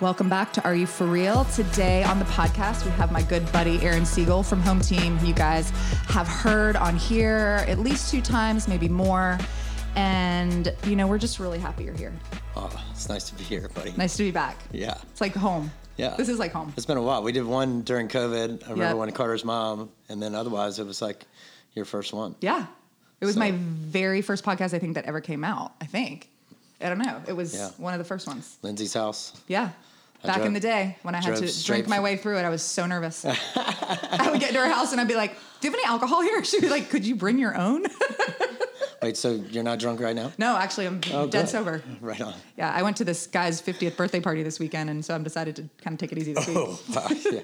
Welcome back to Are You For Real? Today on the podcast, we have my good buddy Aaron Siegel from Home Team, you guys have heard on here at least two times, maybe more. And, you know, we're just really happy you're here. Oh, it's nice to be here, buddy. Nice to be back. Yeah. It's like home. Yeah. This is like home. It's been a while. We did one during COVID. I remember Yep. when Carter's mom, and then otherwise it was like your first one. Yeah. It was So- my very first podcast, I think, that ever came out. I think. I don't know. It was Yeah. one of the first ones. Lindsay's house. Yeah. Back drove- in the day when I had to drink my way through it, I was so nervous. I would get to her house and I'd be like, Do you have any alcohol here? She'd be like, Could you bring your own? Wait, so you're not drunk right now? no, actually, I'm Oh, dead good. sober. Right on. Yeah, I went to this guy's 50th birthday party this weekend, and so I'm decided to kind of take it easy this week. Oh, wow, yeah.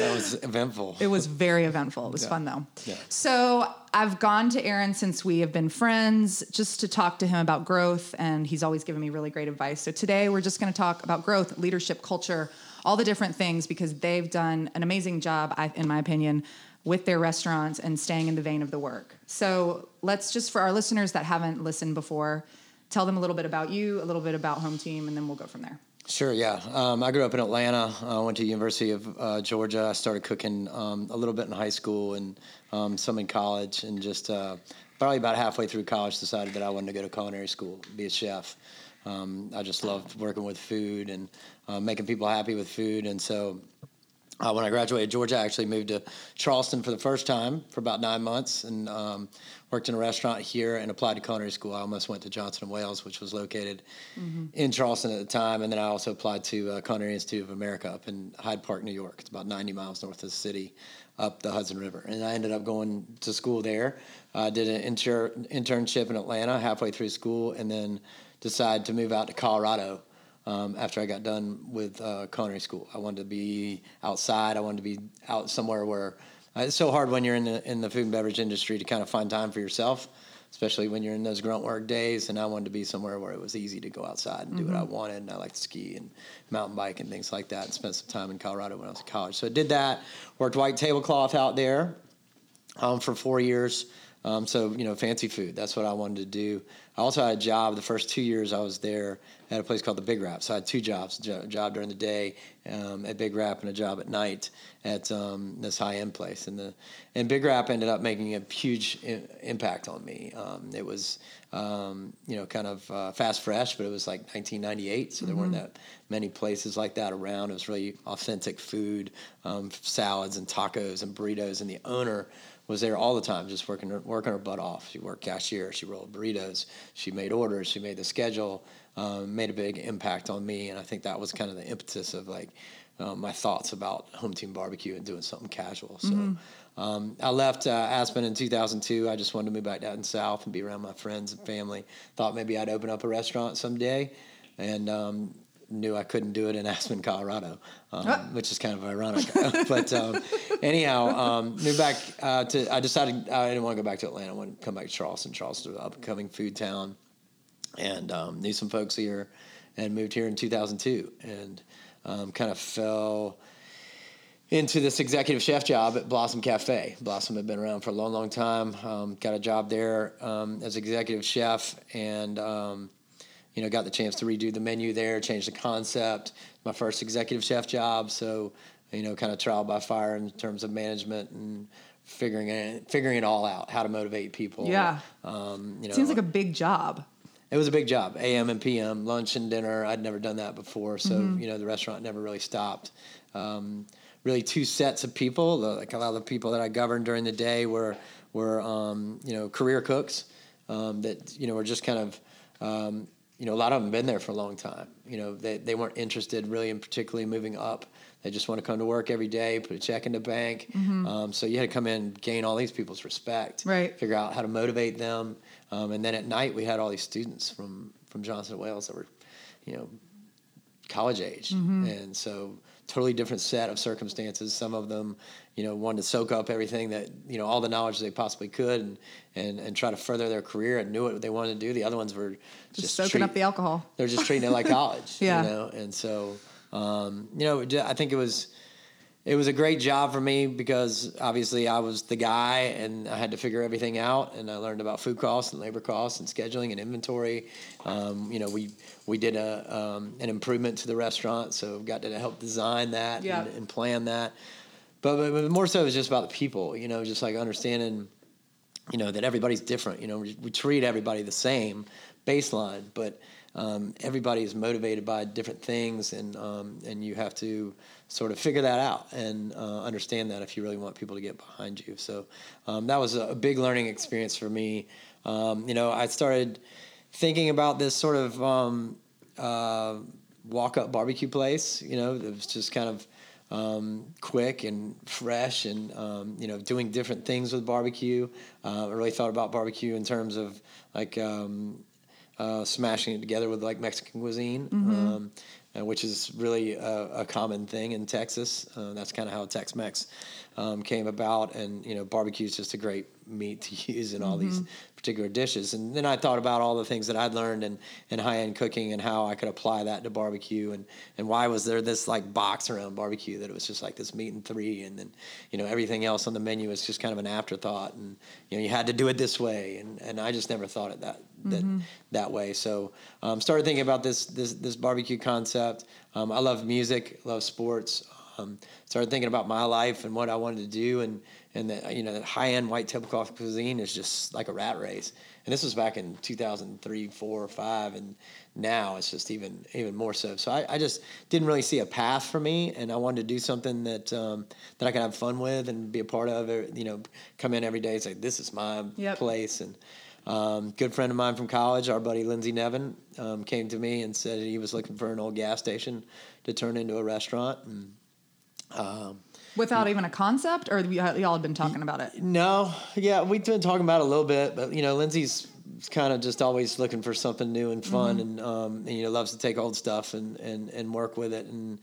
that was eventful. It was very eventful. It was Yeah. fun though. Yeah. So I've gone to Aaron since we have been friends just to talk to him about growth, and he's always given me really great advice. So today we're just going to talk about growth, leadership, culture, all the different things because they've done an amazing job, in my opinion, with their restaurants and staying in the vein of the work. So let's just, for our listeners that haven't listened before, tell them a little bit about you, a little bit about Home Team, and then we'll go from there. Sure, yeah. Um, I grew up in Atlanta. I went to University of uh, Georgia. I started cooking um, a little bit in high school and um, some in college, and just uh, probably about halfway through college, decided that I wanted to go to culinary school, be a chef. Um, I just loved working with food and uh, making people happy with food, and so uh, when I graduated Georgia, I actually moved to Charleston for the first time for about nine months and um, worked in a restaurant here and applied to culinary school. I almost went to Johnson and Wales, which was located in Charleston at the time, and then I also applied to uh, Culinary Institute of America up in Hyde Park, New York. It's about 90 miles north of the city, up the Hudson River, and I ended up going to school there. I did an inter- internship in Atlanta halfway through school, and then decided to move out to Colorado um, after I got done with uh, culinary school. I wanted to be outside. I wanted to be out somewhere where uh, it's so hard when you're in the in the food and beverage industry to kind of find time for yourself, especially when you're in those grunt work days. And I wanted to be somewhere where it was easy to go outside and do what I wanted. And I like to ski and mountain bike and things like that. And spent some time in Colorado when I was in college. So I did that. Worked white tablecloth out there um, for four years. Um, so you know, fancy food. That's what I wanted to do. I also had a job the first two years I was there at a place called the Big Wrap. So I had two jobs: a job during the day um, at Big Wrap and a job at night at um, this high end place. And the and Big Wrap ended up making a huge impact on me. Um, it was um, you know kind of uh, fast fresh, but it was like 1998, so there weren't that many places like that around. It was really authentic food, um, salads and tacos and burritos, and the owner was there all the time, just working her, working her butt off. She worked cashier, she rolled burritos, she made orders, she made the schedule, um, made a big impact on me, and I think that was kind of the impetus of like um, my thoughts about home team barbecue and doing something casual. So um, I left uh, Aspen in 2002. I just wanted to move back down south and be around my friends and family. Thought maybe I'd open up a restaurant someday, and um, knew I couldn't do it in Aspen, Colorado, um, Ah. which is kind of ironic. but um, anyhow, um, moved back uh, to. I decided I didn't want to go back to Atlanta. I wanted to come back to Charleston. Charleston, was an up and coming food town, and um, knew some folks here, and moved here in 2002, and um, kind of fell into this executive chef job at Blossom Cafe. Blossom had been around for a long, long time. Um, got a job there um, as executive chef, and um, you know, got the chance to redo the menu there, change the concept. My first executive chef job, so you know, kind of trial by fire in terms of management and figuring it, figuring it all out, how to motivate people. Yeah. um, you know, Seems like a big job. it was a big job, AM and PM, lunch and dinner. I'd never done that before, so you know the restaurant never really stopped. Um, really, two sets of people. Like a lot of the people that I governed during the day were were um, you know career cooks um, that you know were just kind of um, you know a lot of them been there for a long time. You know they they weren't interested really in particularly moving up. They just want to come to work every day, put a check in the bank. Um, so you had to come in, gain all these people's respect, Right. figure out how to motivate them. Um, and then at night, we had all these students from, from Johnson Wales that were, you know, college age. And so totally different set of circumstances. Some of them, you know, wanted to soak up everything that, you know, all the knowledge they possibly could and, and, and try to further their career and knew what they wanted to do. The other ones were Just, just, soaking treat- up the alcohol. they're just treating it like college, Yeah. you know. And so, um, you know, I think it was, it was a great job for me because obviously I was the guy and I had to figure everything out. And I learned about food costs and labor costs and scheduling and inventory. Um, you know, we we did a um, an improvement to the restaurant, so got to help design that Yeah. and, and plan that. But, but, but more so, it was just about the people. You know, just like understanding you know that everybody's different. You know, we, we treat everybody the same baseline, but um, everybody is motivated by different things, and um, and you have to sort of figure that out and uh, understand that if you really want people to get behind you. So um, that was a, big learning experience for me. Um, you know, I started thinking about this sort of um, uh, walk up barbecue place. You know, it was just kind of um, quick and fresh and um, you know doing different things with barbecue. Uh, I really thought about barbecue in terms of like um, uh, smashing it together with like Mexican cuisine, um, uh, which is really a, a common thing in Texas. Uh, that's kind of how Tex-Mex um, came about, and you know barbecue is just a great meat to use in all these particular dishes. And then I thought about all the things that I'd learned in, in high end cooking and how I could apply that to barbecue and, and why was there this like box around barbecue that it was just like this meat and three and then, you know, everything else on the menu was just kind of an afterthought and, you know, you had to do it this way. And, and I just never thought it that, that, that way. So um, started thinking about this, this, this barbecue concept. Um, I love music, love sports. Um, started thinking about my life and what I wanted to do, and and that you know that high end white tablecloth cuisine is just like a rat race. And this was back in 2003, four, or five, and now it's just even even more so. So I, I just didn't really see a path for me, and I wanted to do something that um, that I could have fun with and be a part of. You know, come in every day. It's like this is my Yep. place, and um, good friend of mine from college, our buddy Lindsey Nevin, um, came to me and said he was looking for an old gas station to turn into a restaurant. And um, Without even a concept, or y'all had been talking about it? no, yeah, we've been talking about it a little bit, but you know, Lindsay's kind of just always looking for something new and fun, and, um, and you know, loves to take old stuff and, and, and work with it, and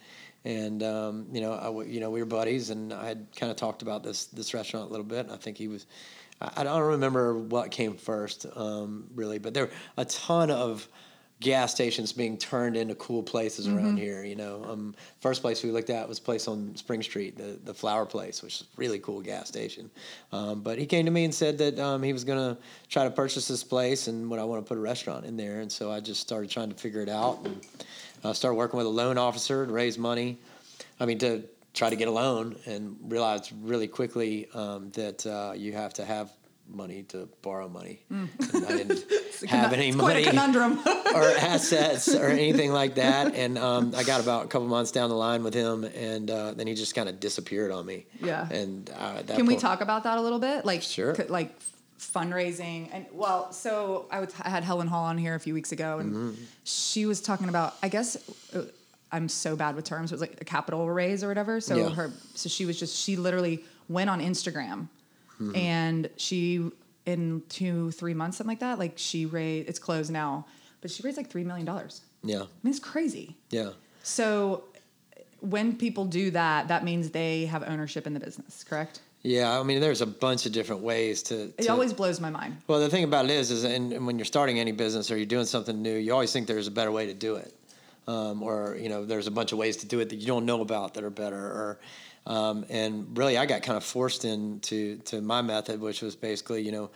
and um, you know, I you know, we were buddies, and I had kind of talked about this this restaurant a little bit, and I think he was. I I don't remember what came first, um, really, but there were a ton of gas stations being turned into cool places around here. You know, um, first place we looked at was a place on Spring Street, the the Flower Place, which is a really cool gas station. Um, but he came to me and said that um, he was going to try to purchase this place and would I want to put a restaurant in there. And so I just started trying to figure it out and uh, started working with a loan officer to raise money. I mean, to try to get a loan and realized really quickly um, that uh, you have to have money to borrow money. And I didn't have any Mm. money conundrum. or assets or anything like that. And um, I got about a couple months down the line with him, and uh, then he just kind of disappeared on me. Yeah. And uh, Can we talk about that a little bit? Like, Sure. c- like fundraising and well, so I, was, I had Helen Hall on here a few weeks ago, and Mm-hmm. she was talking about. I guess uh, I'm so bad with terms. It was like a capital raise or whatever. So Yeah. her, so she was just she literally went on Instagram, Mm-hmm. and she in two three months something like that. Like she raised. It's closed now, but she raised like three million dollars. Yeah. I mean, it's crazy. Yeah. So when people do that, that means they have ownership in the business, correct? Yeah. I mean, there's a bunch of different ways to. It always blows my mind. Well, the thing about it is, is and, and when you're starting any business or you're doing something new, you always think there's a better way to do it, um, or you know, there's a bunch of ways to do it that you don't know about that are better. Or, um, and really, I got kind of forced into to my method, which was basically, you know,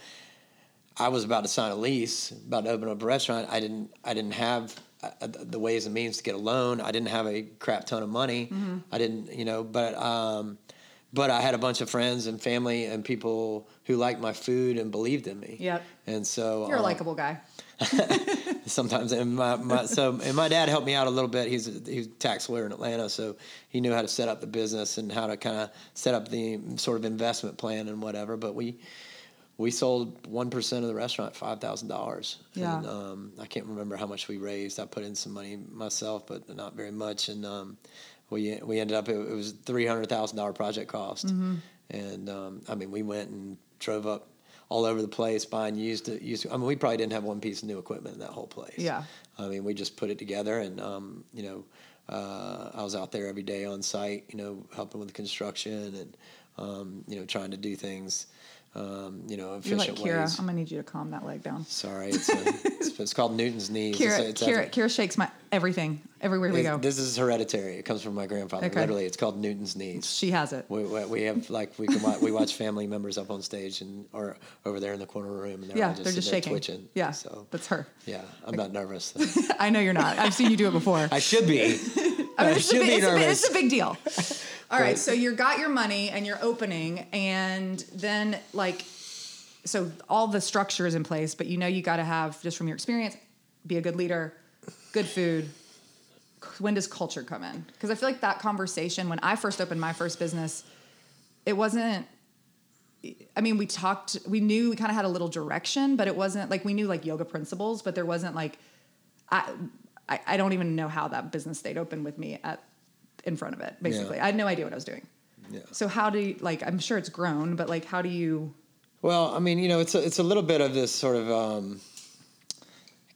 I was about to sign a lease, about to open up a restaurant. I didn't, I didn't have uh, the ways and means to get a loan. I didn't have a crap ton of money. I didn't, you know, but um, but I had a bunch of friends and family and people who liked my food and believed in me. Yep. And so You're a uh, likable guy. sometimes and my, my so and my dad helped me out a little bit. He's a, he's a tax lawyer in atlanta so he knew how to set up the business and how to kind of set up the sort of investment plan and whatever but we we sold 1% of the restaurant $5000 Yeah. and um, i can't remember how much we raised. I put in some money myself but not very much. And um, we we ended up it, was $300000 project cost. And um, i mean we went and drove up all over the place buying used to used. I mean, we probably didn't have one piece of new equipment in that whole place. Yeah. I mean, we just put it together, and um, you know, uh, I was out there every day on site, you know, helping with the construction and um, you know, trying to do things um, you know, You're like efficient Kira. ways. I'm gonna need you to calm that leg down. Sorry, it's, a, it's, it's called Newton's knees. Kira, It's- it's Kira, Kira shakes my everything everywhere we go. This is hereditary. It comes from my grandfather. Okay. Literally, it's called Newton's knees. she has it. We, we, we have like we can watch, we watch family members up on stage and or over there in the corner room and they're Yeah, all just, they're just sit there shaking. twitching. Yeah, So that's her. yeah, I'm not nervous. I know you're not. I've seen you do it before. I should be. I mean, it's, a big, it's, a big, it's a big deal. All right, Right. so you got your money and you're opening, and then like, so all the structure is in place, but you know you got to have just from your experience, be a good leader, good food. When does culture come in? Because I feel like that conversation when I first opened my first business, it wasn't. I mean, we talked, we knew we kind of had a little direction, but it wasn't like we knew like yoga principles, but there wasn't like, I, I, I don't even know how that business stayed open with me at in front of it. Basically, Yeah. I had no idea what I was doing. Yeah. So how do you like? I'm sure it's grown, but like, how do you? Well, I mean, you know, it's a, it's a little bit of this sort of um,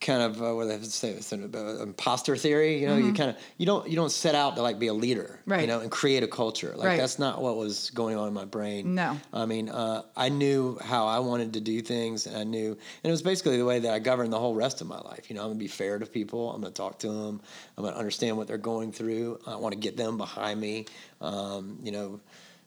kind of uh, what do I have to say, it's an uh, imposter theory. You know, you kind of you don't you don't set out to like be a leader, Mm-hmm. Right. You know, and create a culture. Like Right. that's not what was going on in my brain. No. I mean, uh, I knew how I wanted to do things, and I knew, and it was basically the way that I governed the whole rest of my life. You know, I'm gonna be fair to people. I'm gonna talk to them. I'm gonna understand what they're going through. I want to get them behind me. Um, you know.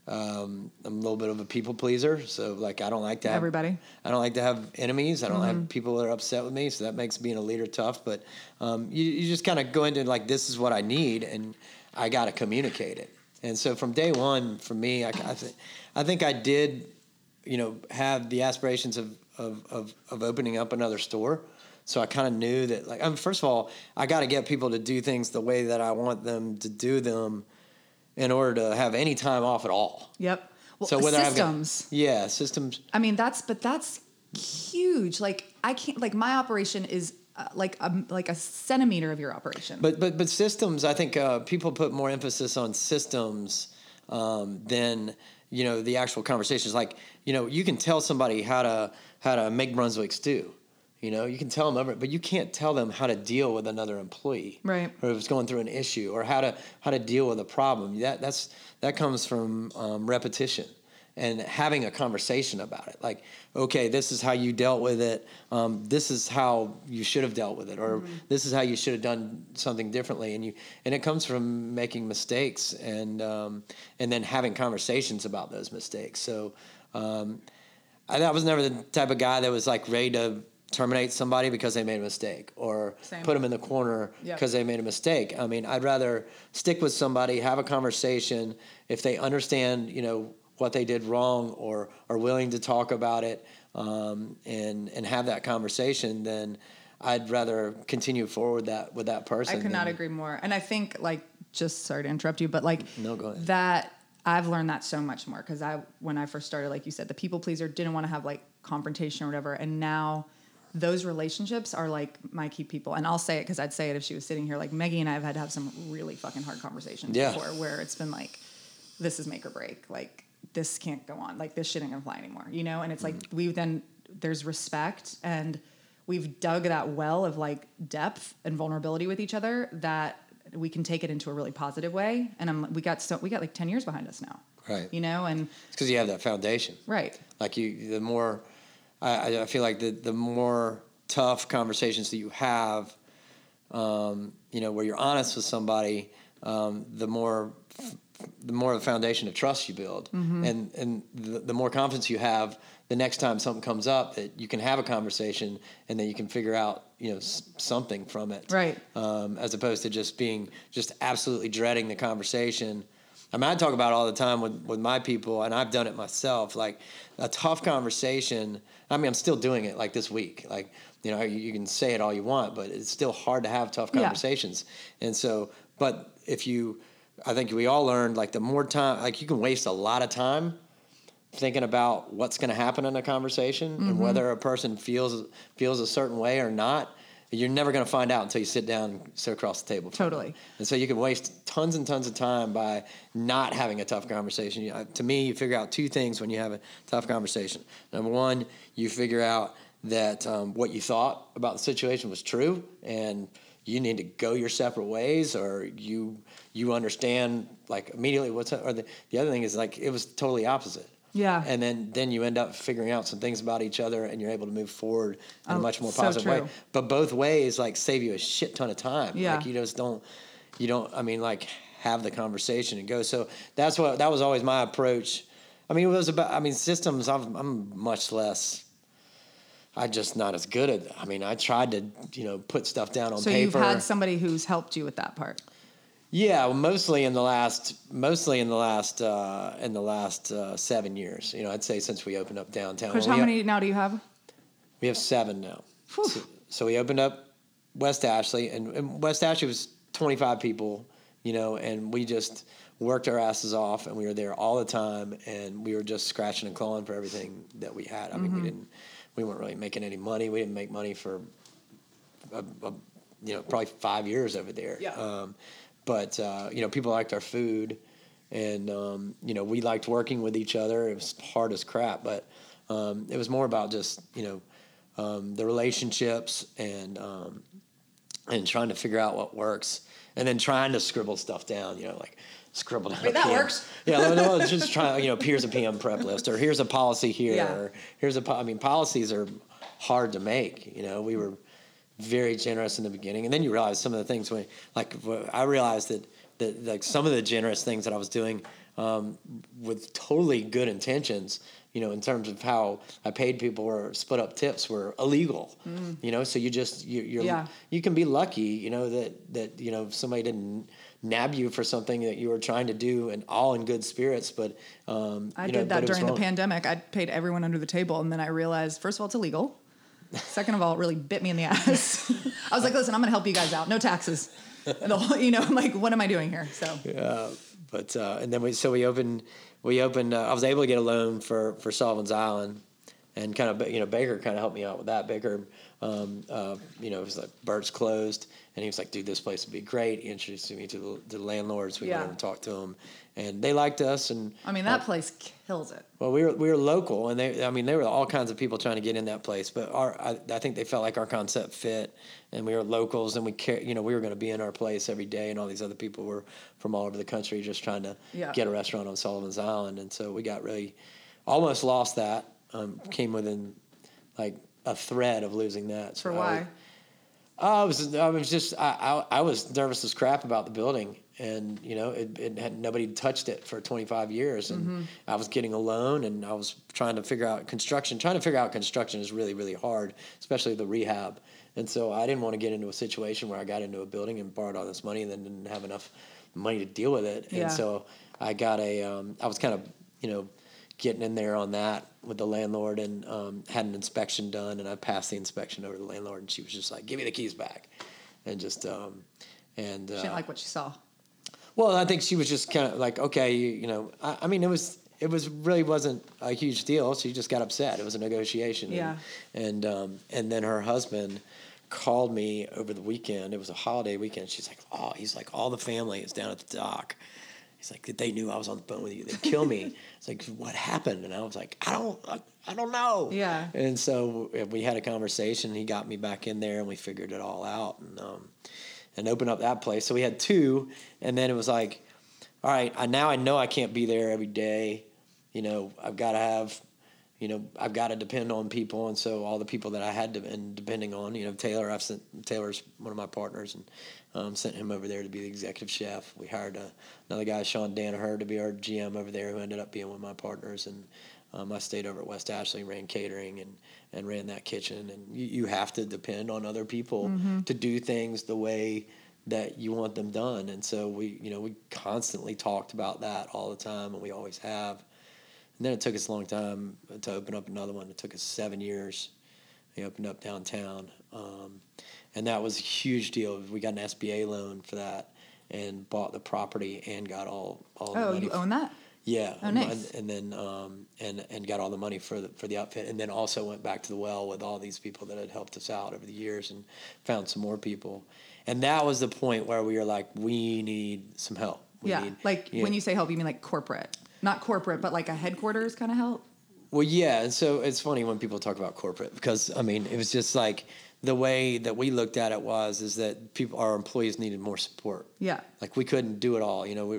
Um, I'm a little bit of a people pleaser, so like I don't like to have Everybody. I don't like to have enemies. I don't have people that are upset with me, so that makes being a leader tough. But um, you, you just kind of go into like this is what I need, and I got to communicate it. And so from day one, for me, I, I, th- I think I did, you know, have the aspirations of of of, of opening up another store. So I kind of knew that, like, I mean, first of all, I got to get people to do things the way that I want them to do them, in order to have any time off at all. Yep. Well, so whether I've got- yeah, systems. I mean, that's but that's huge. Like I can't. Like my operation is uh, like a like a centimeter of your operation. But but but systems, I think uh, people put more emphasis on systems um, than you know the actual conversations. Like you know, you can tell somebody how to how to make Brunswick stew. You know, you can tell them, but you can't tell them how to deal with another employee, Right. Or if it's going through an issue, or how to how to deal with a problem. That that's that comes from um, repetition and having a conversation about it. Like, okay, this is how you dealt with it. Um, this is how you should have dealt with it, or this is how you should have done something differently. And you and it comes from making mistakes and um, and then having conversations about those mistakes. So. Um, I, I was never the type of guy that was like ready to terminate somebody because they made a mistake or Same. put them in the corner Yep. because they made a mistake. I mean, I'd rather stick with somebody, have a conversation. If they understand, you know, what they did wrong or are willing to talk about it um, and and have that conversation, then I'd rather continue forward that with that person. I could not agree more. And I think like just sorry to interrupt you, but like No, go ahead. that I've learned that so much more because I when I first started, like you said, the people pleaser didn't want to have like confrontation or whatever, and now those relationships are like my key people. And I'll say it because I'd say it if she was sitting here. Like Maggie and I have had to have some really fucking hard conversations Yeah. before where it's been like, this is make or break. Like this can't go on. Like this shit ain't gonna fly anymore. You know? And it's like mm-hmm. we then there's respect and we've dug that well of like depth and vulnerability with each other that we can take it into a really positive way. And I'm we got so we got like ten years behind us now. Right. You know, and It's because you have that foundation. right. Like you, the more I, I- feel like the the more tough conversations that you have, um, you know, where you're honest with somebody, um, the more the more of a foundation of trust you build, and and the, the more confidence you have. The next time something comes up, that you can have a conversation, and then you can figure out, you know, s- something from it, Right. Um, as opposed to just being just absolutely dreading the conversation. I mean, I talk about it all the time with, with my people, and I've done it myself. Like a tough conversation. I mean, I'm still doing it like this week. Like, you know, you, you can say it all you want, but it's still hard to have tough Yeah. conversations. And so, but if you, I think we all learned like the more time, like you can waste a lot of time thinking about what's going to happen in a conversation Mm-hmm. and whether a person feels feels a certain way or not. You're never going to find out until you sit down and sit across the table. from them. Totally. And so you can waste tons and tons of time by not having a tough conversation. You, uh, to me, you figure out two things when you have a tough conversation. Number one, you figure out that um, what you thought about the situation was true, and you need to go your separate ways, or you you understand like immediately what's or the, the other thing is like it was totally opposite. Yeah. And then then you end up figuring out some things about each other, and you're able to move forward in a Oh, much more so positive way. But both ways like save you a shit ton of time. Yeah. Like you just don't you don't I mean like have the conversation and go. So that's what that was always my approach. I mean it was about I mean systems I'm I'm much less I just not as good at. I mean, I tried to, you know, put stuff down on So paper. So you've had somebody who's helped you with that part. Yeah, well, mostly in the last, mostly in the last, uh, in the last uh, seven years. You know, I'd say since we opened up downtown. Chris, Well, how many now do you have? We have seven now. So, so we opened up West Ashley, and, and West Ashley was 25 people. You know, and we just worked our asses off, and we were there all the time, and we were just scratching and clawing for everything that we had. I mean, Mm-hmm. we didn't, we weren't really making any money. We didn't make money for a, a, you know, probably five years over there. Yeah. Um, but uh, you know, people liked our food, and um, you know, we liked working with each other. It was hard as crap, but um, it was more about just you know um, the relationships and um, and trying to figure out what works, and then trying to scribble stuff down. You know, like scribble down. Wait, that PM. works. Yeah, no, no, just try. You know, here's a PM prep list, or here's a policy here, Yeah. or here's a. po- I mean, policies are hard to make. You know, we were very generous in the beginning, and then you realize some of the things when, like, I realized that that like some of the generous things that I was doing um, with totally good intentions. You know, in terms of how I paid people or split up tips were illegal. You know, so you just you, you're Mm. Yeah. you can be lucky. You know that that you know somebody didn't nab you for something that you were trying to do, and all in good spirits. But um, I you know, did that during the pandemic. I paid everyone under the table, and then I realized, first of all, it's illegal. Second of all, it really bit me in the ass. I was like, listen, I'm going to help you guys out. No taxes. The whole, you know, I'm like, what am I doing here? So Yeah, but uh, and then we so we opened we opened. Uh, I was able to get a loan for for Sullivan's Island, and kind of you know Baker kind of helped me out with that. Baker, um, uh, you know, it was like Bert's closed, and he was like, "Dude, this place would be great." He introduced me to the, to the landlords. We Yeah. went over and talked to them, and they liked us. And I mean, that place kills it. well, we were we were local, and they I mean there were all kinds of people trying to get in that place, but our I, I think they felt like our concept fit, and we were locals, and we care you know we were going to be in our place every day, and all these other people were from all over the country just trying to Yeah. get a restaurant on Sullivan's Island, and so we got really almost lost that, um, came within like a thread of losing that. So For I why? was- I was I was just I, I I was nervous as crap about the building, and you know it, it had nobody touched it for 25 years, and Mm-hmm. I was getting a loan, and I was trying to figure out construction. Trying to figure out construction is really really hard, especially the rehab. And so I didn't want to get into a situation where I got into a building and borrowed all this money and then didn't have enough money to deal with it. Yeah. And so I got a um, I was kind of you know getting in there on that with the landlord and um, had an inspection done and I passed the inspection over to the landlord and she was just like give me the keys back and just um, and uh, She didn't like what she saw. Well I think she was just kind of like okay you, you know I, I mean it was it was really wasn't a huge deal she just got upset it was a negotiation Yeah. and and, um, and then her husband called me over the weekend it was a holiday weekend she's like oh he's like all the family is down at the dock He's like, they knew I was on the phone with you. They'd kill me. it's like, what happened? And I was like, I don't, I, I don't know. Yeah. And so we had a conversation. He got me back in there, and we figured it all out, and um, and opened up that place. So we had two, and then it was like, all right, I, now I know I can't be there every day. You know, I've got to have, you know, I've got to depend on people, and so all the people that I had to been depending on, you know, Taylor, I've sent Taylor's one of my partners, and um, sent him over there to be the executive chef. We hired a, another guy, Sean Danaher, to be our GM over there, who ended up being one of my partners, and um, I stayed over at West Ashley, ran catering, and and ran that kitchen, and you, you have to depend on other people to do things the way that you want them done, and so we, you know, we constantly talked about that all the time, and we always have. And then it took us a long time to open up another one. It took us seven years. We opened up downtown, um, and that was a huge deal. We got an SBA loan for that, and bought the property and got all all the Oh, money. you own that? Yeah. Oh, and- nice. And, then um, and and got all the money for the for the outfit, and then also went back to the well with all these people that had helped us out over the years, and found some more people, and that was the point where we were like, we need some help. We yeah. need- like yeah. when you say help, you mean like corporate, not corporate, but like a headquarters kind of help. Well, yeah, and so it's funny when people talk about corporate because I mean it was just like the way that we looked at it was is that people our employees needed more support. Yeah. Like we couldn't do it all. You know, we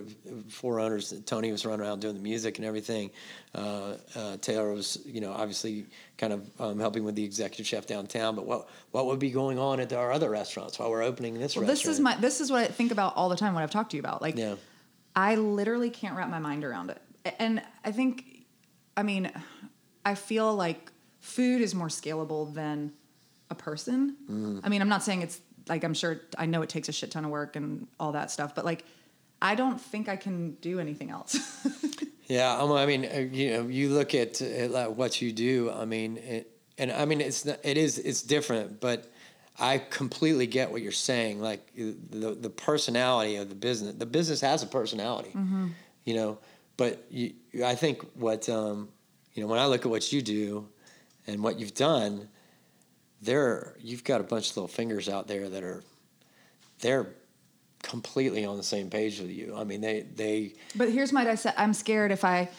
four owners. Tony was running around doing the music and everything. Uh, uh, Taylor was, you know, obviously kind of um, helping with the executive chef downtown. But what what would be going on at our other restaurants while we're opening this Well, restaurant? this is my this is what I think about all the time when I've talked to you about. Like Yeah. I literally can't wrap my mind around it. And I think I mean I feel like food is more scalable than a person. Mm. I mean, I'm not saying it's like I'm sure I know it takes a shit ton of work and all that stuff, but like I don't think I can do anything else. Yeah, um, I mean, uh, you know, you look at, at what you do. I mean, it, and I mean, it's not, it is it's different, but I completely get what you're saying. Like the the personality of the business, the business has a personality, you know. But you, I think what um, you know when I look at what you do and what you've done, there you've got a bunch of little fingers out there that are they're completely on the same page with you. I mean, they they But here's my dissect. I'm scared if I,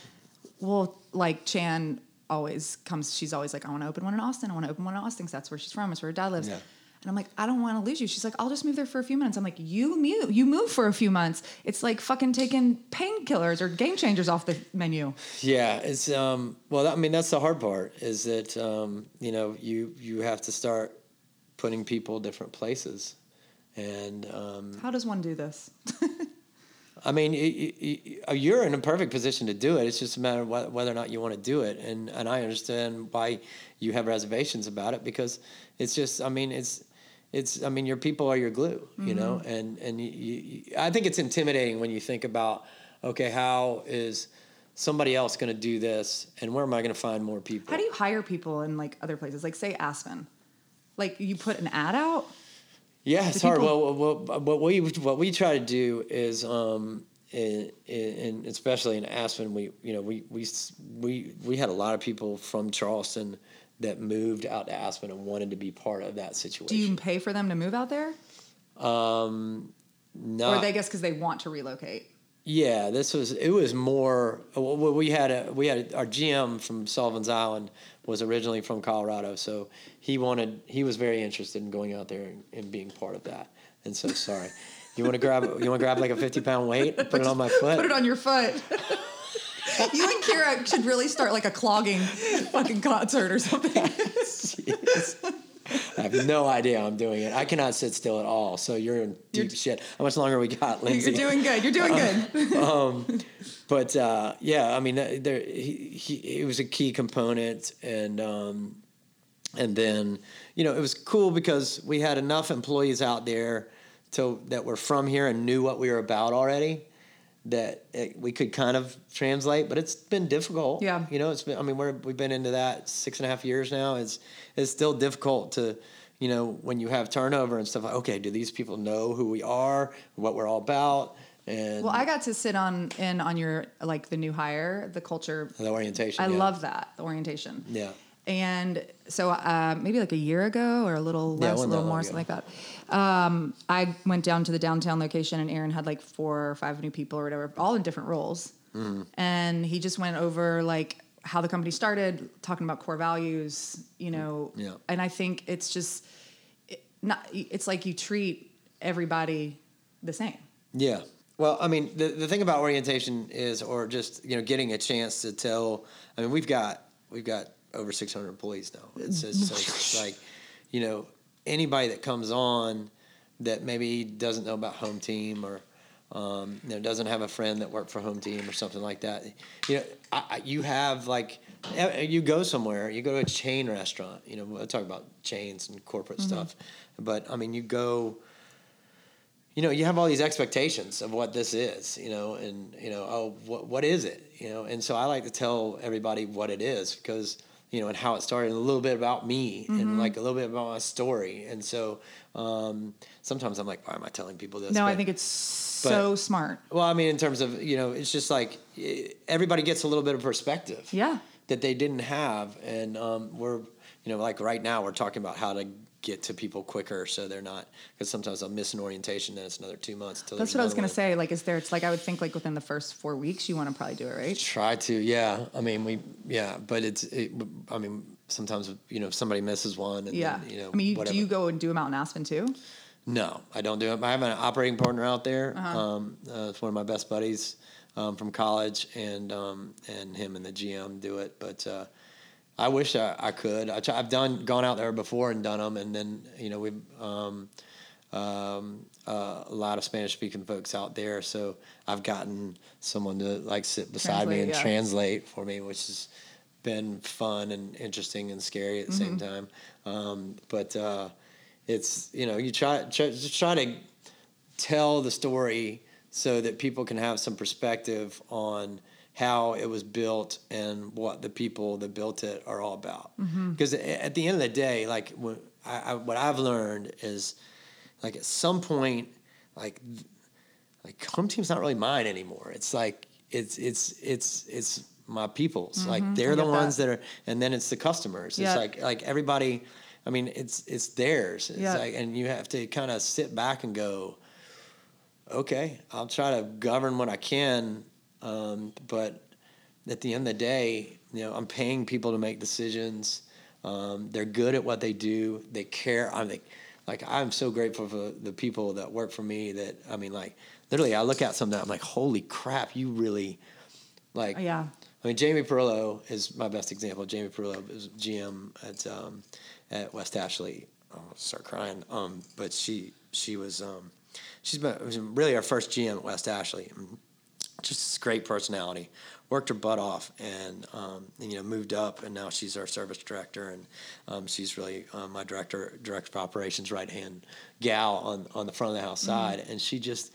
well, like Chan always comes. She's always like, I want to open one in Austin. I want to open one in Austin because that's where she's from. It's where her dad lives. Yeah. And I'm like, I don't want to lose you. She's like, I'll just move there for a few minutes. I'm like, you move, you move for a few months. It's like fucking taking painkillers or game changers off the menu. Yeah, it's um well I mean that's the hard part is that um you know you you have to start putting people different places and um How does one do this? I mean you're in a perfect position to do it. It's just a matter of whether or not you want to do it. And and I understand why you have reservations about it because it's just I mean it's it's I mean your people are your glue you know? Mm-hmm. And and you, you, I think it's intimidating when you think about okay how is somebody else going to do this and where am I going to find more people? How do you hire people in like other places? Like say Aspen, like you put an ad out. Yeah, it's hard. people- Well, what, what we what we try to do is, um, in, in, especially in Aspen, we you know we we we we had a lot of people from Charleston that moved out to Aspen and wanted to be part of that situation. Do you pay for them to move out there, um, no, or they guess because they want to relocate? Yeah, this was it was more. Uh, we had a we had a, our GM from Sullivan's Island was originally from Colorado, so he wanted he was very interested in going out there and, and being part of that. And so, sorry, you want to grab you want to grab like a fifty pound weight, and put it on my foot. Put it on your foot. you and Kira should really start like a clogging fucking concert or something. I have no idea I'm doing it. I cannot sit still at all. So you're in deep shit. How much longer we got, Lindsay? You're doing good. You're doing good. but uh, yeah, I mean, there he, he it was a key component, and um, and then you know it was cool because we had enough employees out there to that were from here and knew what we were about already. That it, we could kind of translate, but it's been difficult. Yeah. you know, it's been. I mean, we're we've been into that six and a half years now. It's it's still difficult to. You know, when you have turnover and stuff, like, okay, do these people know who we are, what we're all about, and Well, I got to sit on in on your like the new hire, the culture. the orientation? I yeah. love that the orientation. Yeah. And so uh, maybe like a year ago or a little Yeah, less, a little more, ago. something like that. Um, I went down to the downtown location and Aaron had like four or five new people or whatever, all in different roles. Mm-hmm. And he just went over like how the company started, talking about core values, you know. Yeah. And I think it's just it, not. It's like you treat everybody the same. Yeah. Well, I mean, the, the thing about orientation is, or just you know, getting a chance to tell. I mean, we've got we've got over 600 employees now. It's just so it's like, you know, anybody that comes on that maybe doesn't know about home team or um, you know doesn't have a friend that worked for home team or something like that. You know, I, I- you have like you go somewhere, you go to a chain restaurant. You know, we'll talk about chains and corporate stuff, but I mean, you go you know, you have all these expectations of what this is, you know, and you know, oh, what what is it, you know? And so I like to tell everybody what it is because you know, and how it started, and a little bit about me, and like a little bit about my story. And so um, sometimes I'm like, why am I telling people this? No, I think it's so smart. well, I mean, in terms of you know, it's just like eh, everybody gets a little bit of perspective Yeah. that they didn't have, and um, we're you know, like right now we're talking about how to get to people quicker so they're not because sometimes I'll miss an orientation then it's another two months until That's what I was gonna one. say. Like, is there? It's like I would think like within the first four weeks, you want to probably do it, right? Try to, yeah. I mean, we, yeah, but it's, it, I mean, sometimes you know if somebody misses one, and Yeah. then, you know, I mean, you, do you go and do them out in Aspen too? No, I don't do it. I have an operating partner out there. Uh-huh. Um, uh, it's one of my best buddies um, from college, and um, and him and the GM do it. But uh, I wish I, I could. I, I've done gone out there before and done them, and then you know we've um, um, uh, a lot of Spanish speaking folks out there. So I've gotten someone to like sit beside me and yeah. translate for me, which has been fun and interesting and scary at the same Mm-hmm. time. Um, but uh, it's you know you try, try just try to tell the story so that people can have some perspective on how it was built and what the people that built it are all about. Mm-hmm. Because at the end of the day, like when I, I, what I've learned is, like at some point, like like home team's not really mine anymore. It's like it's it's it's it's my people's. Like mm-hmm. they're the ones that. that are, and then it's the customers. Yeah. It's like like everybody. I mean, it's it's theirs. It's Yeah. like, and you have to kind of sit back and go, okay, I'll try to govern what I can, um, but at the end of the day, you know, I'm paying people to make decisions. Um, they're good at what they do. They care. I'm like, like I'm so grateful for the people that work for me. That I mean, like literally, I look at something. I'm like, holy crap, you really, like, yeah. I mean, Jamie Perillo is my best example. Jamie Perillo is GM at um, at West Ashley. Oh, I'll start crying. Um, but she she was um, she's been was really our first GM at West Ashley. And Just this great personality. Worked her butt off, and, um, and you know moved up, and now she's our service director, and um, she's really uh, my director director of operations right hand gal on on the front of the house side, and she just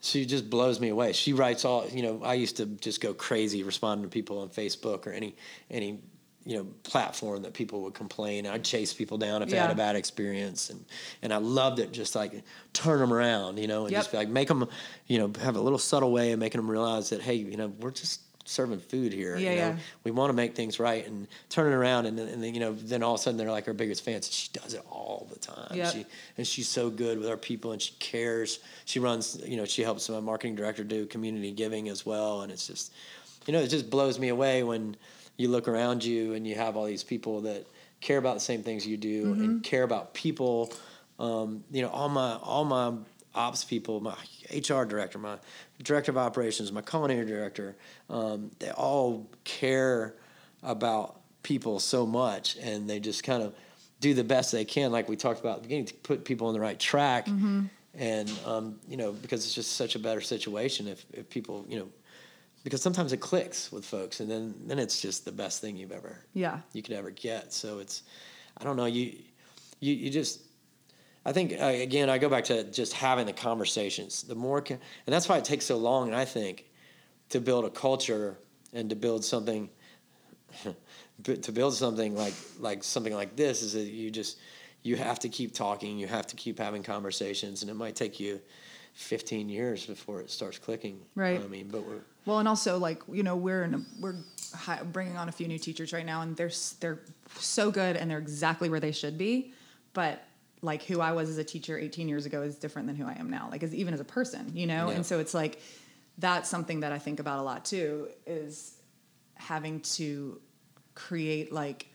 she just blows me away. She writes all you know. I used to just go crazy responding to people on Facebook or any any you know platform that people would complain. I'd chase people down if they had a bad experience, and and I loved it. Just like turn them around, you know, and Yep. just be like make them, you know, have a little subtle way of making them realize that hey, you know, we're just serving food here. Yeah, you know? yeah. We want to make things right and turn it around, and then, and then you know, then all of a sudden they're like our biggest fans. She does it all the time. Yep. She and she's so good with our people and she cares she runs you know she helps my marketing director do community giving as well and it's just you know it just blows me away when you look around you and you have all these people that care about the same things you do and care about people. Um, you know all my all my ops people my hr director my director of operations my culinary director um, they all care about people so much and they just kind of do the best they can like we talked about at the beginning to put people on the right track. Mm-hmm. and um, you know because it's just such a better situation if, if people you know because sometimes it clicks with folks and then then it's just the best thing you've ever Yeah. you could ever get so it's i don't know you you, you just I think uh, again, I go back to just having the conversations. The more, ca- and that's why it takes so long. I think to build a culture and to build something, to build something like like something like this is that you just you have to keep talking. You have to keep having conversations, and it might take you 15 years before it starts clicking. Right. I mean, but we're Well, and also like you know we're in a, we're hi- bringing on a few new teachers right now, and they're they're so good and they're exactly where they should be, but like who I was as a teacher 18 years ago is different than who I am now. Like as even as a person, you know, Yeah. and so it's like that's something that I think about a lot too is having to create like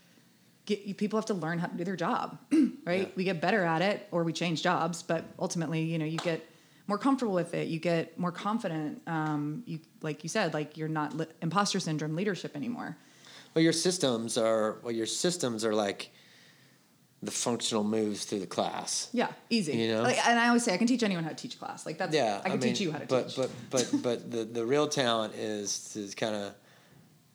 get people have to learn how to do their job right Yeah. we get better at it or we change jobs but ultimately you know you get more comfortable with it you get more confident um, you like you said like you're not li- imposter syndrome leadership anymore Well, your systems are well. Your systems are like the functional moves through the class. yeah easy You know? like, and i always say i can teach anyone how to teach class like that's Yeah, i can mean, teach you how to but, teach But but but the the real talent is to kind of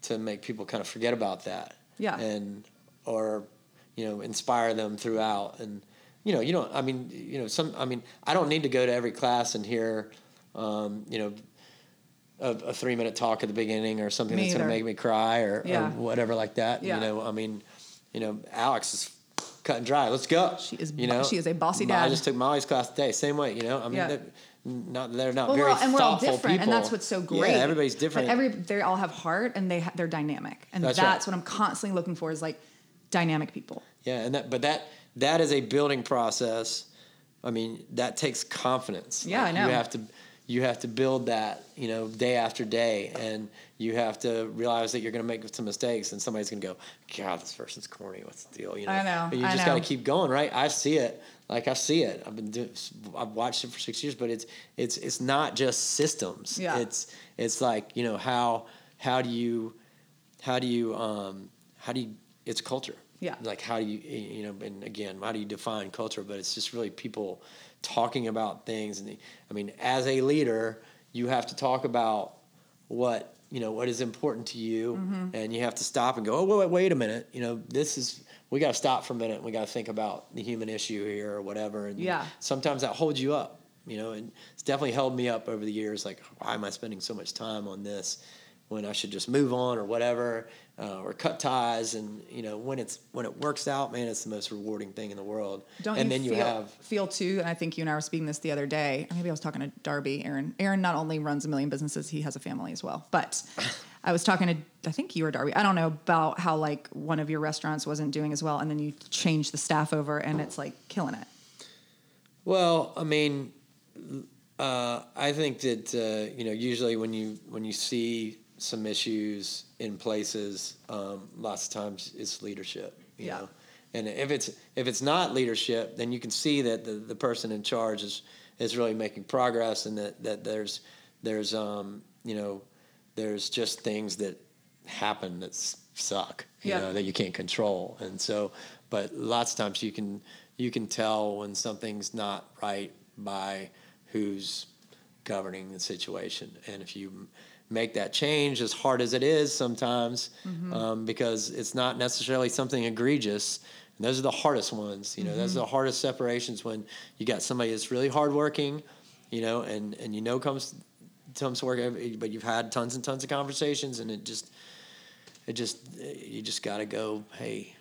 to make people kind of forget about that. Yeah. And or you know inspire them throughout and you know you don't I mean you know some I mean I don't need to go to every class and hear um, you know a, a three minute talk at the beginning or something Me that's going to make me cry or, Yeah. or whatever like that. Yeah. You know I mean you know Alex is cut and dry. Let's go. She is You know she is a bossy I just took Molly's class today. Same way. You know I mean. Yeah. that- not they're not well, very all, and we're all different, people. and that's what's so great. Yeah, everybody's different. But every they all have heart, and they ha- they're dynamic, and That's that's, right. what I'm constantly looking for. Is like dynamic people. Yeah, and that but that that is a building process. I mean, that takes confidence. Yeah, I know. You have to you have to build that, you know, day after day and you have to realize that you're going to make some mistakes and somebody's going to go, "God, this person's corny. What's the deal?" You know. I know, But you I just got to keep going, right? I see it. Like I see it. I've been doing I've watched it for 6 years, but it's it's it's not just systems. Yeah. It's it's like, you know, how how do you how do you um how do you it's culture Yeah. like how do you you know and again how do you define culture but it's just really people talking about things and the, i mean as a leader you have to talk about what you know what is important to you Mm-hmm. and you have to stop and go oh wait, wait, wait a minute you know this is we got to stop for a minute we got to think about the human issue here or whatever and Yeah. sometimes that holds you up you know and it's definitely held me up over the years like why am i spending so much time on this when i should just move on or whatever uh, or cut ties and you know when it's when it works out man it's the most rewarding thing in the world Don't and you then feel, you have feel too? And I think you and I were speaking this the other day. Maybe I was talking to Darby. Aaron. Aaron not only runs a million businesses, he has a family as well. But I was talking to I think you or Darby. I don't know about how like one of your restaurants wasn't doing as well, and then you change the staff over, and it's like killing it. Well, I mean, uh, I think that uh, you know usually when you when you see some issues in places, um, lots of times it's leadership. You Yeah. Know? And if it's if it's not leadership, then you can see that the, the person in charge is is really making progress, and that, that there's there's um, you know there's just things that happen that suck, you Yeah. know, that you can't control. And so, but lots of times you can you can tell when something's not right by who's governing the situation. And if you make that change, as hard as it is sometimes, um, because it's not necessarily something egregious. And those are the hardest ones, you know. Those are the hardest separations when you got somebody that's really hardworking, you know, and and you know comes comes to work, every- but you've had tons and tons of conversations, and it just it just you just got to go. Hey,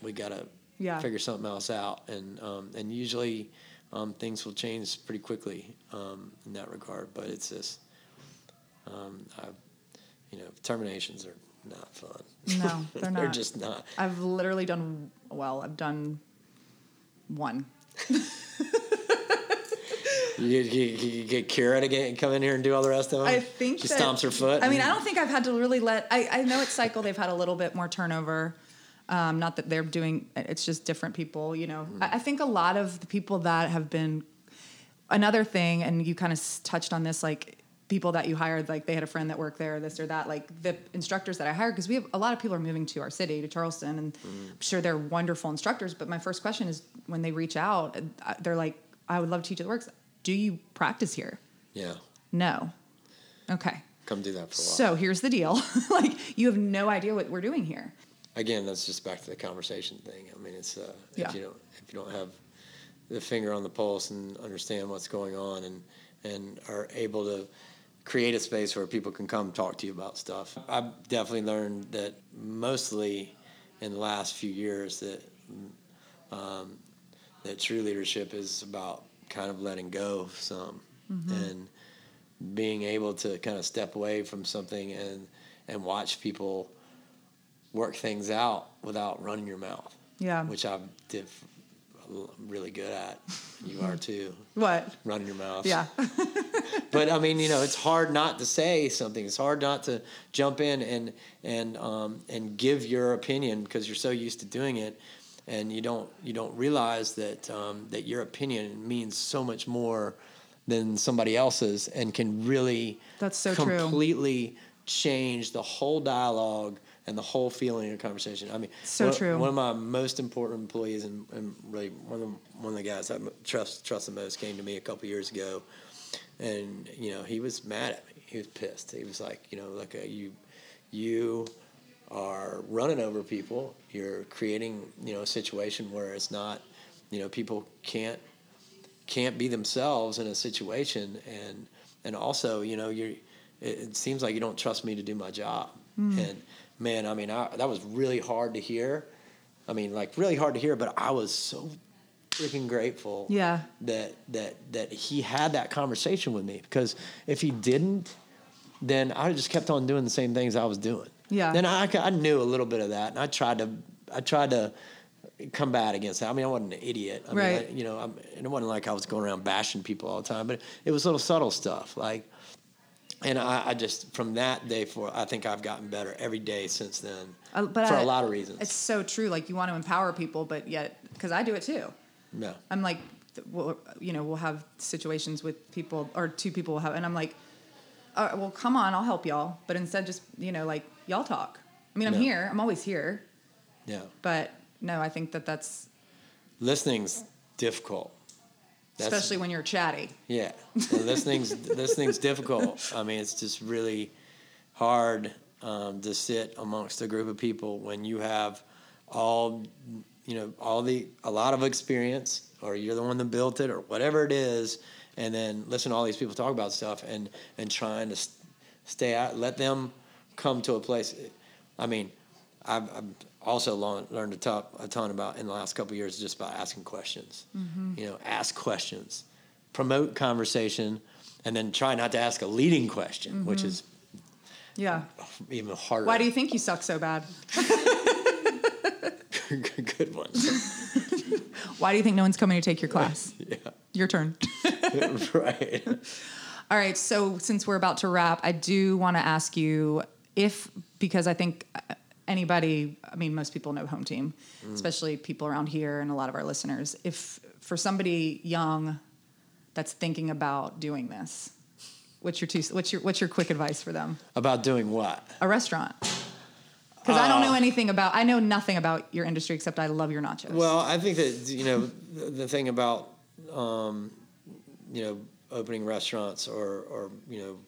we got to Yeah. figure something else out, and um, and usually um, things will change pretty quickly um, in that regard. But it's just um, I, you know terminations are not fun. No, they're not. they're just not. I've literally done well. I've done one. You, you, you get Kira to get come in here and do all the rest of them. I think she that- stomps her foot. I mean, I don't think I've had to really let. I, I know it's cycle. They've had a little bit more turnover. Um, not that they're doing. It's just different people. You know, I, I think a lot of the people that have been another thing, and you kind of touched on this, like people that you hired, like they had a friend that worked there, this or that. Like the instructors that I hired, because we have a lot of people are moving to our city, to Charleston, and I'm sure they're wonderful instructors. But my first question is when they reach out, uh, they're like, "I would love to teach at the works. Do you practice here?" yeah, No. Okay. come do that for a while. So here's the deal. like you have no idea what we're doing here. again, that's just back to the conversation thing. I mean, it's uh, Yeah. if you don't if you don't have the finger on the pulse and understand what's going on and and are able to create a space where people can come talk to you about stuff. I've definitely learned that mostly in the last few years that um, that true leadership is about kind of letting go some and being able to kind of step away from something and and watch people work things out without running your mouth. Yeah. Which diff- really good at. You are too. What? Running your mouth. Yeah. But I mean, you know, it's hard not to say something. It's hard not to jump in and and um, and give your opinion because you're so used to doing it, and you don't you don't realize that um, that your opinion means so much more than somebody else's and can really That's so true. completely change the whole dialogue and the whole feeling of the conversation. I mean, So one, true. One of my most important employees and, and really one of the, one of the guys I trust trust the most came to me a couple years ago, and you know he was mad at me. He was pissed. He was like, you know, like uh, you, you are running over people. You're creating you know a situation where it's not, you know, people can't can't be themselves in a situation and and also you know you it, it seems like you don't trust me to do my job and man i mean I, that was really hard to hear i mean like really hard to hear but i was so freaking grateful Yeah. that that that he had that conversation with me because if he didn't then i just kept on doing the same things i was doing Yeah. then i, I knew a little bit of that and i tried to I tried to combat against that. I mean, I wasn't an idiot. I Right. Mean, I, you know, I'm, and it wasn't like I was going around bashing people all the time, but it was little subtle stuff like. And I, I just from that day forward, I think I've gotten better every day since then Uh, but for I- a lot of reasons. It's so true. Like you want to empower people, but yet because I do it too. no. I'm like, we'll, you know, we'll have situations with people or two people will have, and I'm like, well, come on, I'll help y'all. But instead, just you know, like y'all talk. I mean, I'm Yeah. here. I'm always here. Yeah. But no, I think that that's Listening's difficult. That's- especially when you're chatty. Yeah, and listening's listening's difficult. I mean, it's just really hard um, to sit amongst a group of people when you have all you know all the a lot of experience, or you're the one that built it, or whatever it is, and then listen to all these people talk about stuff and and trying to stay out, let them come to a place. I mean, I've, I've also learned, a, top, a ton about in the last couple of years just by asking questions. Mm-hmm. You know, ask questions, promote conversation, and then try not to ask a leading question, mm-hmm. which is Yeah. even harder. Why do you think you suck so bad? Good one. Why do you think no one's coming to take your class? yeah. Your turn. right. All right. So since we're about to wrap, I do want to ask you if, because I think anybody, I mean, most people know Home Team, especially people around here and a lot of our listeners. If for somebody young that's thinking about doing this, what's your two, what's your what's your quick advice for them? About doing what? A restaurant. Because I don't know anything about, I know nothing about your industry except I love your nachos. Well, I think that you know the, the thing about um, you know opening restaurants or or you know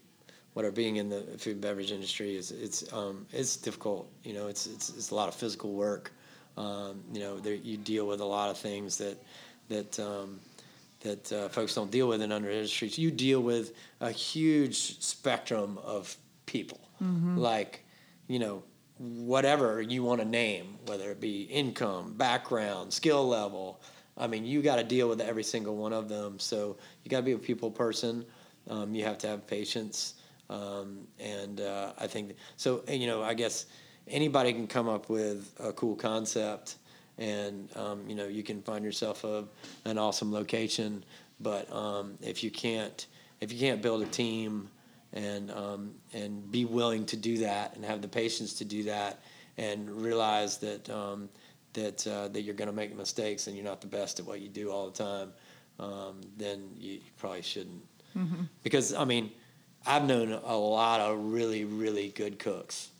whatever being in the food and beverage industry is it's um, it's difficult. You know, it's it's it's a lot of physical work. Um, you know, there, you deal with a lot of things that that um, that uh, folks don't deal with in other industries. You deal with a huge spectrum of people, like you know whatever you want to name, whether it be income, background, skill level. I mean, you got to deal with every single one of them. So you got to be a people person. Um, you have to have patience, um, and uh, I think so. You know, I guess anybody can come up with a cool concept, and um, you know, you can find yourself a an awesome location. But um, if you can't, if you can't build a team and um, and be willing to do that and have the patience to do that and realize that um, that uh, that you're going to make mistakes and you're not the best at what you do all the time, um, then you, you probably shouldn't. Because I mean, I've known a lot of really really good cooks,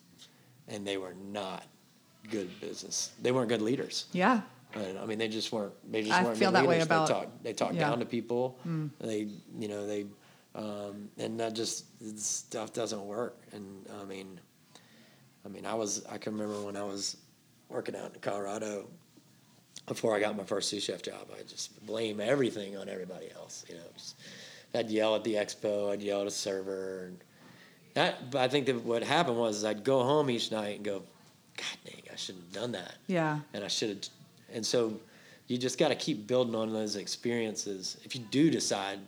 and they were not good business. They weren't good leaders. yeah. And, I mean, they just weren't. They just I weren't. feel good that way about- They talk. They talk yeah. down to people. They, you know, they, um, and that just stuff doesn't work. And I mean, I mean, I was. I can remember when I was working out in Colorado before I got my first sous chef job. I just blame everything on everybody else. You know, just, I'd yell at the expo. I'd yell at a server. And that. But I think that what happened was I'd go home each night and go, God dang, I shouldn't have done that Yeah. and I should have. And so, you just got to keep building on those experiences. If you do decide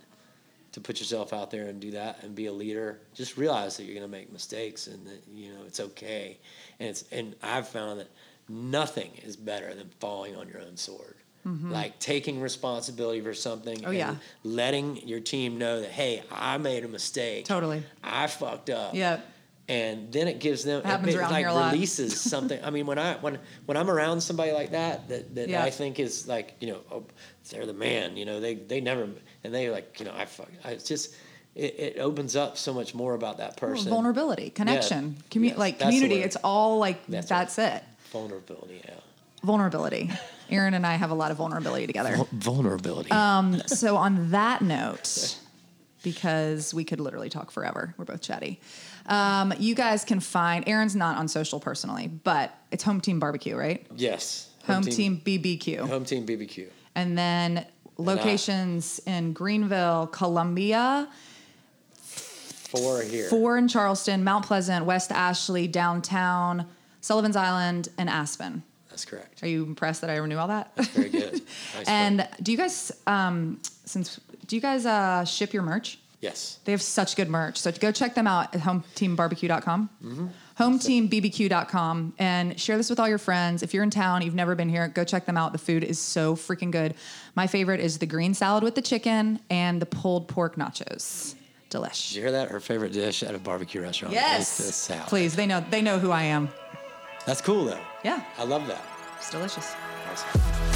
to put yourself out there and do that and be a leader, just realize that you're going to make mistakes and that you know it's okay. And it's and I've found that nothing is better than falling on your own sword. Like taking responsibility for something. Mm-hmm. Oh, and yeah. Letting your team know that hey, I made a mistake. Totally. I fucked up Yeah. and then it gives them it, around like here a lot. releases something. I mean, when I when when I'm around somebody like that, that, that Yeah. I think is like you know, oh, they're the man. You know, they they never and they like you know, I fuck. I, it's just it, it opens up so much more about that person. Vulnerability, connection, commu- Yes, like that's community. It's all like That's that's, it. Vulnerability. Yeah. Vulnerability. Aaron and I have a lot of vulnerability together. Vulnerability. Um, so on that note, because we could literally talk forever, we're both chatty. Um, you guys can find Aaron's not on social personally, but it's Home Team Barbecue, right? yes. Home, Team, BBQ, Home team BBQ. and then locations in Greenville, Columbia, Four here. four in Charleston, Mount Pleasant, West Ashley, downtown, Sullivan's Island, and Aspen. That's correct. Are you impressed that I knew all that? Very good. Nice and work. do you guys, um, since do you guys uh, ship your merch? yes. They have such good merch. So go check them out at hometeambarbecue.com. hometeambbq.com and share this with all your friends. If you're in town, you've never been here, go check them out. The food is so freaking good. My favorite is the green salad with the chicken and the pulled pork nachos. Delish. Did you hear that? Her favorite dish at a barbecue restaurant Yes. is the salad. Please, they know they know who I am. That's cool though. Yeah. I love that. It's delicious. Awesome.